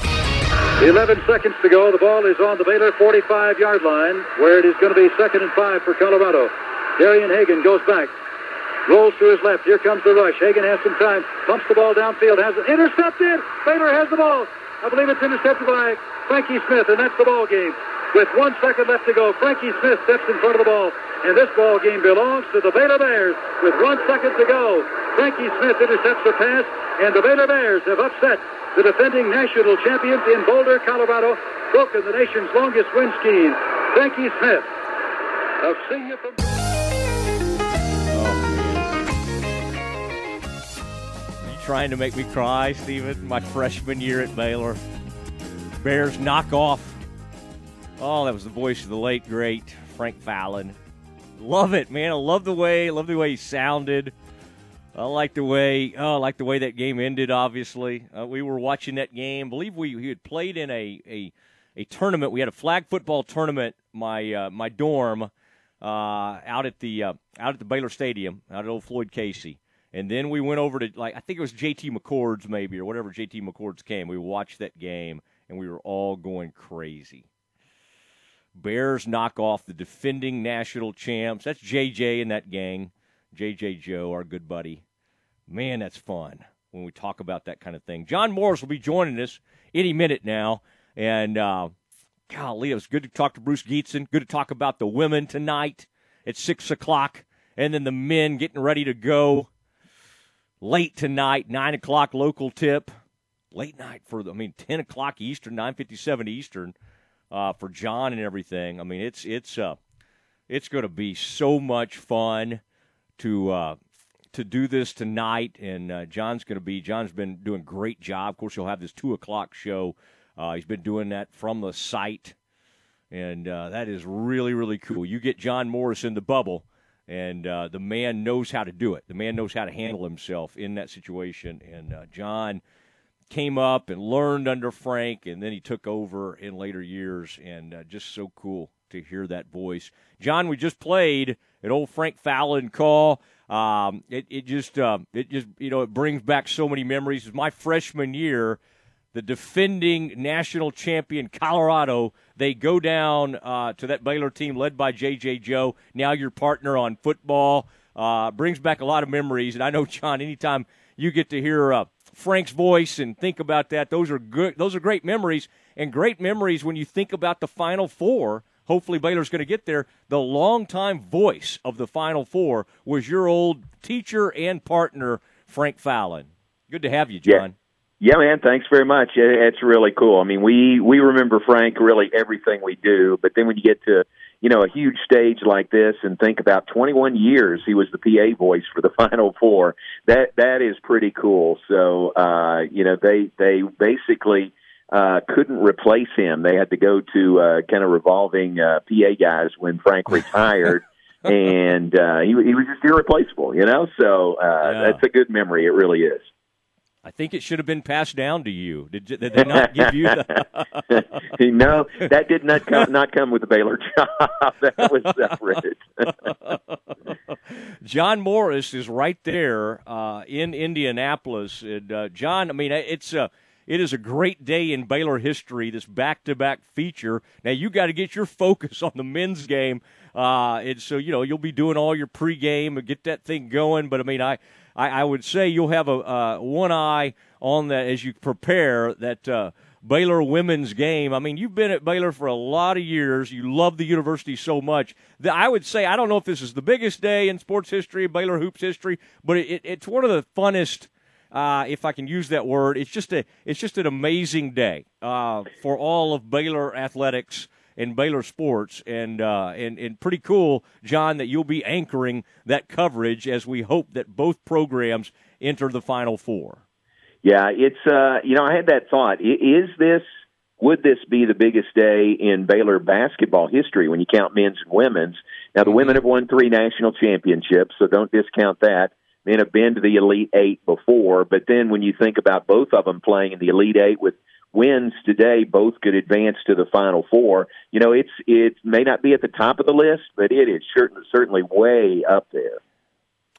11 seconds to go. The ball is on the Baylor 45 yard line, where it is going to be second and five for Colorado. Darian Hagan goes back, rolls to his left. Here comes the rush. Hagan has some time, pumps the ball downfield, has it intercepted. Baylor has the ball. I believe it's intercepted by Frankie Smith, and that's the ball game. With one second left to go, Frankie Smith steps in front of the ball, and this ball game belongs to the Baylor Bears. With one second to go, Frankie Smith intercepts the pass, and the Baylor Bears have upset the defending national champions in Boulder, Colorado, broken the nation's longest wind skiing. Frankie Smith of senior from. You trying to make me cry, Steven? My freshman year at Baylor. Bears knock off. Oh, that was the voice of the late great Frank Fallon. Love it, man. I love the way, love the way he sounded. I like the way, oh, I like the way that game ended. Obviously, uh, we were watching that game. I believe we, we had played in a, a a tournament. We had a flag football tournament. My uh, my dorm uh, out at the uh, out at the Baylor Stadium, out at Old Floyd Casey, and then we went over to like I think it was JT McCord's maybe or whatever JT McCord's came. We watched that game and we were all going crazy. Bears knock off the defending national champs. That's JJ and that gang. JJ Joe, our good buddy. Man, that's fun when we talk about that kind of thing. John Morris will be joining us any minute now. And uh, golly, it was good to talk to Bruce Gietzen. Good to talk about the women tonight at 6 o'clock. And then the men getting ready to go late tonight, 9 o'clock local tip. Late night for, the, I mean, 10 o'clock Eastern, 9.57 Eastern uh, for John and everything. I mean, it's, it's, uh, it's going to be so much fun to uh, to do this tonight, and uh, John's going to be. John's been doing a great job. Of course, he'll have this two o'clock show. Uh, he's been doing that from the site, and uh, that is really really cool. You get John Morris in the bubble, and uh, the man knows how to do it. The man knows how to handle himself in that situation, and uh, John came up and learned under Frank, and then he took over in later years, and just so cool to hear that voice. John, we just played an old Frank Fallon call. Um, it, it just uh, it just you know it brings back so many memories. My freshman year, the defending national champion Colorado, they go down uh, to that Baylor team led by J.J. Joe. Now your partner on football uh, brings back a lot of memories. And I know John, anytime you get to hear uh, Frank's voice and think about that, those are good. Those are great memories and great memories when you think about the Final Four hopefully Baylor's going to get there. The longtime voice of the Final Four was your old teacher and partner, Frank Fallon. Good to have you, John. Yeah, man. Thanks very much. It's really cool. I mean, we we remember Frank really everything we do, but then when you get to you know a huge stage like this and think about 21 years he was the PA voice for the <laughs> Final Four, that that is pretty cool. So uh, you know they they basically uh, couldn't replace him. They had to go to uh, kind of revolving uh, PA guys when Frank retired. <laughs> And uh, he he was just irreplaceable, you know. So uh, Yeah. that's a good memory. It really is. I think it should have been passed down to you. Did, did they not give you the? <laughs> <laughs> no, that did not come, not come with the Baylor job. that was separate. John Morris is right there uh, in Indianapolis. And, uh, John, I mean, it's a it is a great day in Baylor history. This back-to-back feature. Now you got to get your <laughs> focus on the men's game. Uh, and so you know you'll be doing all your pregame and get that thing going. But I mean, I I, I would say you'll have a uh, one eye on that as you prepare that. Uh, Baylor women's game. I mean, you've been at Baylor for a lot of years. You love the university so much that I would say I don't know if this is the biggest day in sports history, Baylor hoops history, but it, it's one of the funnest. Uh, if I can use that word, it's just a it's just an amazing day uh, for all of Baylor athletics and Baylor sports, and uh, and and pretty cool, John, that you'll be anchoring that coverage as we hope that both programs enter the Final Four. Yeah, it's uh, you know I had that thought. Is this would this be the biggest day in Baylor basketball history when you count men's and women's? Now the women have won three national championships, so don't discount that. Men have been to the Elite Eight before, but then when you think about both of them playing in the Elite Eight with wins today, both could advance to the Final Four. You know, it's it may not be at the top of the list, but it is certainly certainly way up there.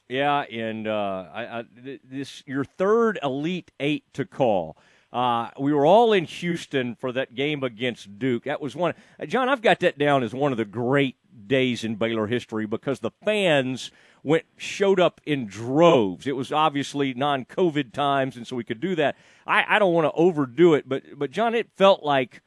Yeah, and uh, I, I, this your third Elite Eight to call. Uh, we were all in Houston for that game against Duke. That was one. John, I've got that down as one of the great days in Baylor history because the fans went showed up in droves. It was obviously non-COVID times, and so we could do that. I, I don't want to overdo it, but but John, it felt like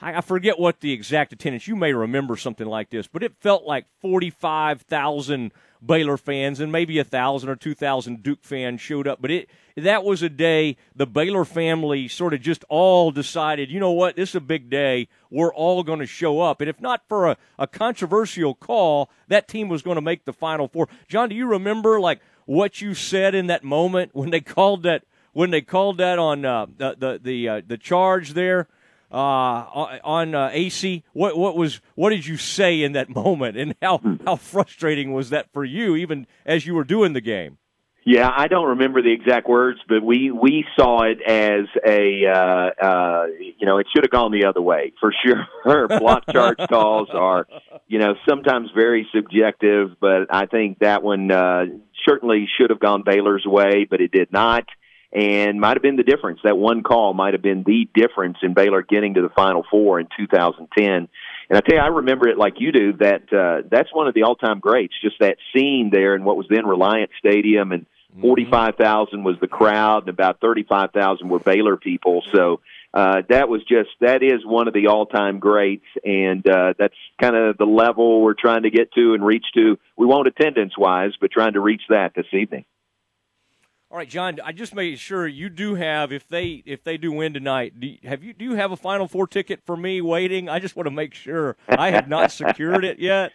I I forget what the exact attendance. You may remember something like this, but it felt like forty-five thousand Baylor fans and maybe a thousand or two thousand Duke fans showed up. But it that was a day the Baylor family sort of just all decided, you know what, this is a big day. We're all going to show up, and if not for a, a controversial call, that team was going to make the Final Four. John, do you remember like what you said in that moment when they called that when they called that on uh, the the the, uh, the charge there? Uh, on uh, AC. What what was what did you say in that <laughs> moment, and how how frustrating was that for you, even as you were doing the game? Yeah, I don't remember the exact words, but we we saw it as a uh, uh, you know it should have gone the other way for sure. <laughs> Block charge calls are you know sometimes very subjective, but I think that one uh, certainly should have gone Baylor's way, but it did not, and might have been the difference. That one call might have been the difference in Baylor getting to the Final Four in 2010. And I tell you, I remember it like you do. That uh, that's one of the all-time greats. Just that scene there in what was then Reliant Stadium, and forty-five thousand was the crowd, and about thirty-five thousand were Baylor people. So uh, that was just that is one of the all-time greats, and uh, that's kind of the level we're trying to get to and reach to. We won't attendance-wise, but trying to reach that this evening. All right, John. I just made sure you do have if they if they do win tonight. Do you, have you do you have a Final Four ticket for me waiting? I just want to make sure I have not secured it yet.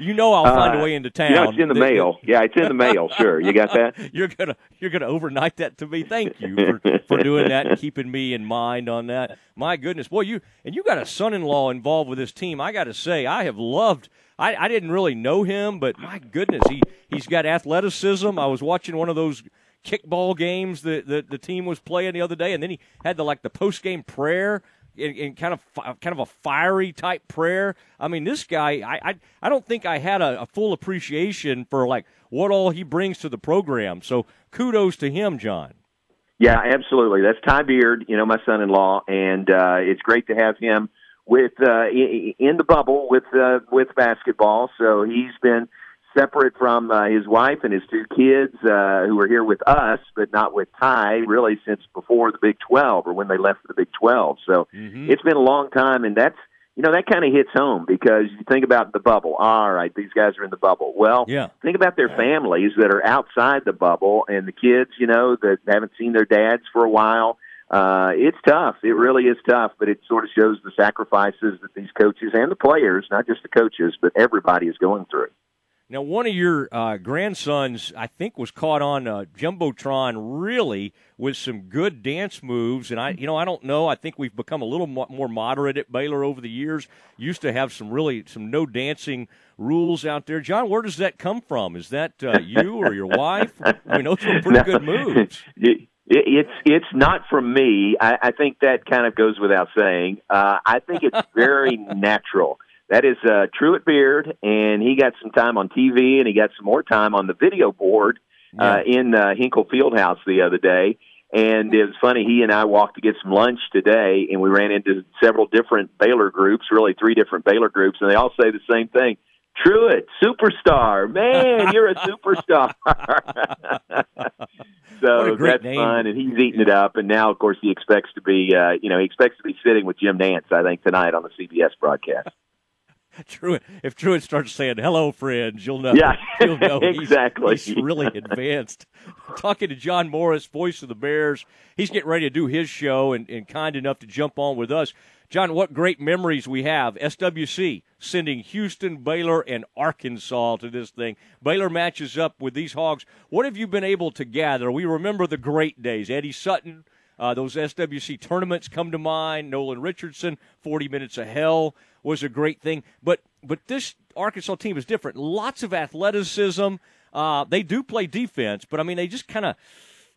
You know I'll find a way into town. Uh, You know, it's in the mail. Yeah, it's in the mail. Sure, you got that. <laughs> you're gonna you're gonna overnight that to me. Thank you for, for doing that and keeping me in mind on that. My goodness, boy, you and you got a son-in-law involved with this team. I got to say, I have loved. I, I didn't really know him, but my goodness, he he's got athleticism. I was watching one of those kickball games that the, the team was playing the other day, and then he had the like the post game prayer. In, in kind of kind of a fiery type prayer. I mean, this guy, I I, I don't think I had a, a full appreciation for like what all he brings to the program. So kudos to him, John. Yeah, absolutely. That's Ty Beard, you know, my son-in-law, and uh, it's great to have him with uh, in the bubble with uh, with basketball. So he's been separate from uh, his wife and his two kids, uh, who are here with us, but not with Ty, really since before the Big Twelve or when they left for the Big Twelve. So it's been a long time, and that's you know that kind of hits home because you think about the bubble. All right, these guys are in the bubble. Well, Yeah. think about their families that are outside the bubble and the kids, you know, that haven't seen their dads for a while. Uh, it's tough. It really is tough, but it sort of shows the sacrifices that these coaches and the players, not just the coaches, but everybody is going through. Now, one of your uh, grandsons, I think, was caught on uh, jumbotron really with some good dance moves, and I, you know, I don't know. I think we've become a little mo- more moderate at Baylor over the years. Used to have some really some no dancing rules out there. John, where does that come from? Is that uh, you or your wife? I mean, those are pretty No. good moves. <laughs> It, it, it's it's not from me. I, I think that kind of goes without saying. Uh, I think it's very <laughs> natural. That is uh, Truett Beard, and he got some time on TV, and he got some more time on the video board uh, in uh, Hinkle Fieldhouse the other day. And it was funny. He and I walked to get some lunch today, and we ran into several different Baylor groups, really three different Baylor groups, and they all say the same thing. Truett, superstar. Man, you're a superstar. <laughs> so great that's name. fun, and he's eating it up. And now, of course, he expects to be, uh, you know, he expects to be sitting with Jim Nantz, I think, tonight on the CBS broadcast. <laughs> Truett, if Truett starts saying "Hello, friends," you'll know. Yeah, <laughs> you'll know he's- exactly. He's, really advanced. <laughs> Talking to John Morris, voice of the Bears. He's getting ready to do his show and, and kind enough to jump on with us. John, what great memories we have. SWC sending Houston, Baylor, and Arkansas to this thing. Baylor matches up with these Hogs. What have you been able to gather? We remember the great days. Eddie Sutton, uh, those SWC tournaments come to mind. Nolan Richardson, 40 Minutes of Hell was a great thing. But but this Arkansas team is different. Lots of athleticism. Uh, they do play defense, but I mean they just kind of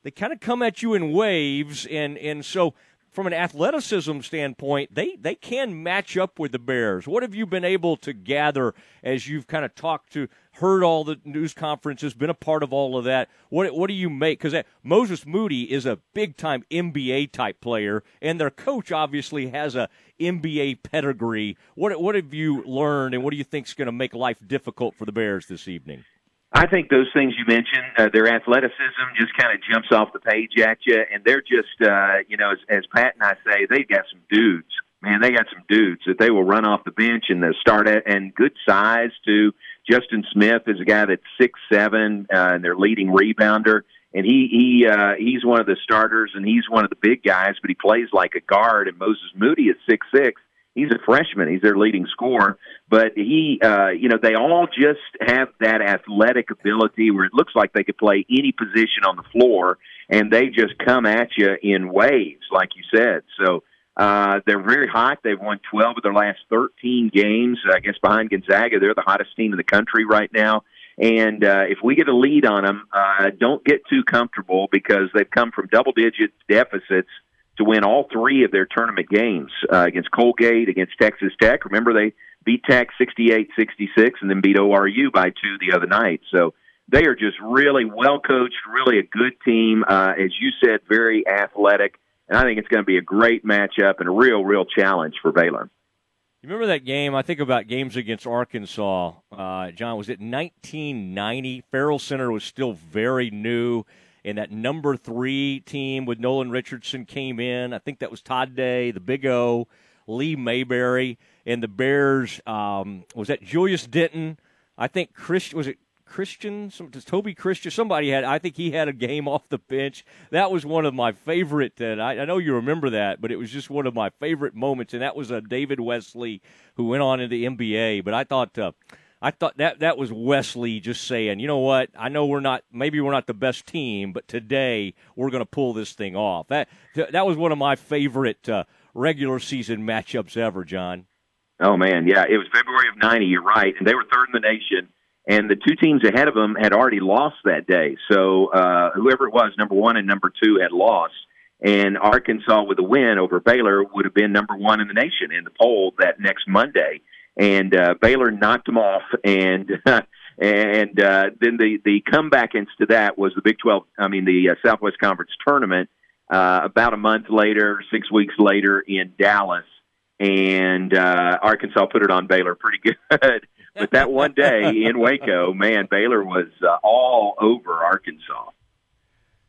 they kind of come at you in waves, and and so from an athleticism standpoint, they they can match up with the Bears. What have you been able to gather as you've kind of talked to, heard all the news conferences, been a part of all of that? What what do you make? Because Moses Moody is a big time NBA type player, and their coach obviously has a NBA pedigree. What what have you learned, and what do you think is going to make life difficult for the Bears this evening? I think those things you mentioned, uh, their athleticism just kind of jumps off the page at you, and they're just, uh, you know, as, as Pat and I say, they've got some dudes. Man, they got some dudes that they will run off the bench and they start at, and good size too. Justin Smith is a guy that's six seven, uh, and their leading rebounder, and he he uh, he's one of the starters, and he's one of the big guys, but he plays like a guard. And Moses Moody is six six. He's a freshman. He's their leading scorer, but he, uh, you know, they all just have that athletic ability where it looks like they could play any position on the floor, and they just come at you in waves, like you said. So uh, they're very hot. They've won 12 of their last 13 games. I guess behind Gonzaga, they're the hottest team in the country right now. And uh, if we get a lead on them, uh, don't get too comfortable because they've come from double-digit deficits to win all three of their tournament games uh, against Colgate, against Texas Tech. Remember, they beat Tech 68 66 and then beat ORU by two the other night. So they are just really well coached, really a good team. Uh, as you said, very athletic. And I think it's going to be a great matchup and a real, real challenge for Baylor. You remember that game? I think about games against Arkansas. Uh, John, was it 1990? Ferrell Center was still very new, and that number three team with Nolan Richardson came in. I think that was Todd Day, the Big O, Lee Mayberry, and the Bears. Um, was that Julius Denton? I think Chris was it Christian, some, Toby Christian, somebody had, I think he had a game off the bench. That was one of my favorite, and I, I know you remember that, but it was just one of my favorite moments, and that was a David Wesley, who went on into the NBA. But I thought, uh, I thought that that was Wesley just saying, you know what? I know we're not, maybe we're not the best team, but today we're going to pull this thing off. That that was one of my favorite uh, regular season matchups ever, John. Oh man, yeah, it was February of '90. You're right, and they were third in the nation. And the two teams ahead of them had already lost that day. So uh, whoever it was, number one and number two, had lost. And Arkansas, with a win over Baylor, would have been number one in the nation in the poll that next Monday. And uh, Baylor knocked them off, and <laughs> and uh, then the the comeback into that was the Big Twelve. I mean, the uh, Southwest Conference tournament. Uh, about a month later, six weeks later, in Dallas, and uh, Arkansas put it on Baylor pretty <laughs> good. But that one day in Waco, man, Baylor was uh, all over Arkansas.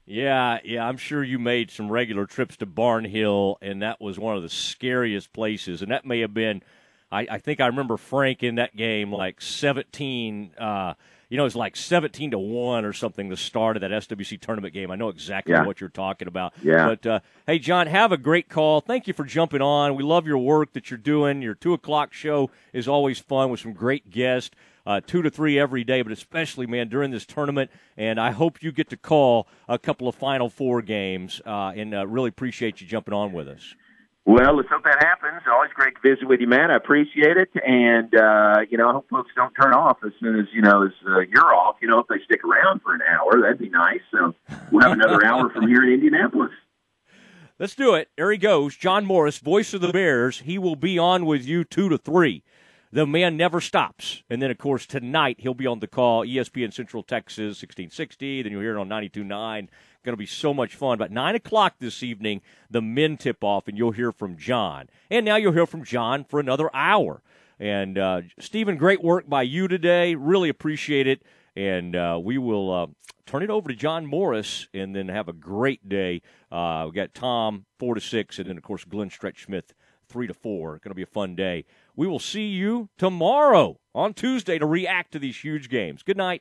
Yeah, yeah, I'm sure you made some regular trips to Barnhill, and that was one of the scariest places. And that may have been, I, I think I remember Frank in that game like 17. Uh, you know, it was like 17 to one or something. The start of that SWC tournament game. I know exactly Yeah. what you're talking about. Yeah. But uh, hey, John, have a great call. Thank you for jumping on. We love your work that you're doing. Your two o'clock show is always fun with some great guests. Uh, two to three every day, but especially, man, during this tournament. And I hope you get to call a couple of Final Four games. Uh, and uh, really appreciate you jumping on with us. Well, let's hope that happens. Always great to visit with you, man. I appreciate it, and uh, you know, I hope folks don't turn off as soon as you know as uh, you're off. You know, if they stick around for an hour, that'd be nice. So we'll have another hour from here in Indianapolis. Let's do it. There he goes. John Morris, voice of the Bears. He will be on with you two to three. The man never stops. And then, of course, tonight he'll be on the call, ESPN Central Texas, 1660. Then you'll hear it on 92.9. Going to be so much fun. But 9 o'clock this evening, the men tip off, and you'll hear from John. And now you'll hear from John for another hour. And uh, Stephen, great work by you today. Really appreciate it. And uh, we will uh, turn it over to John Morris, and then have a great day. Uh, we got Tom four to six, and then of course Glenn Stretch Smith three to four. Going to be a fun day. We will see you tomorrow on Tuesday to react to these huge games. Good night.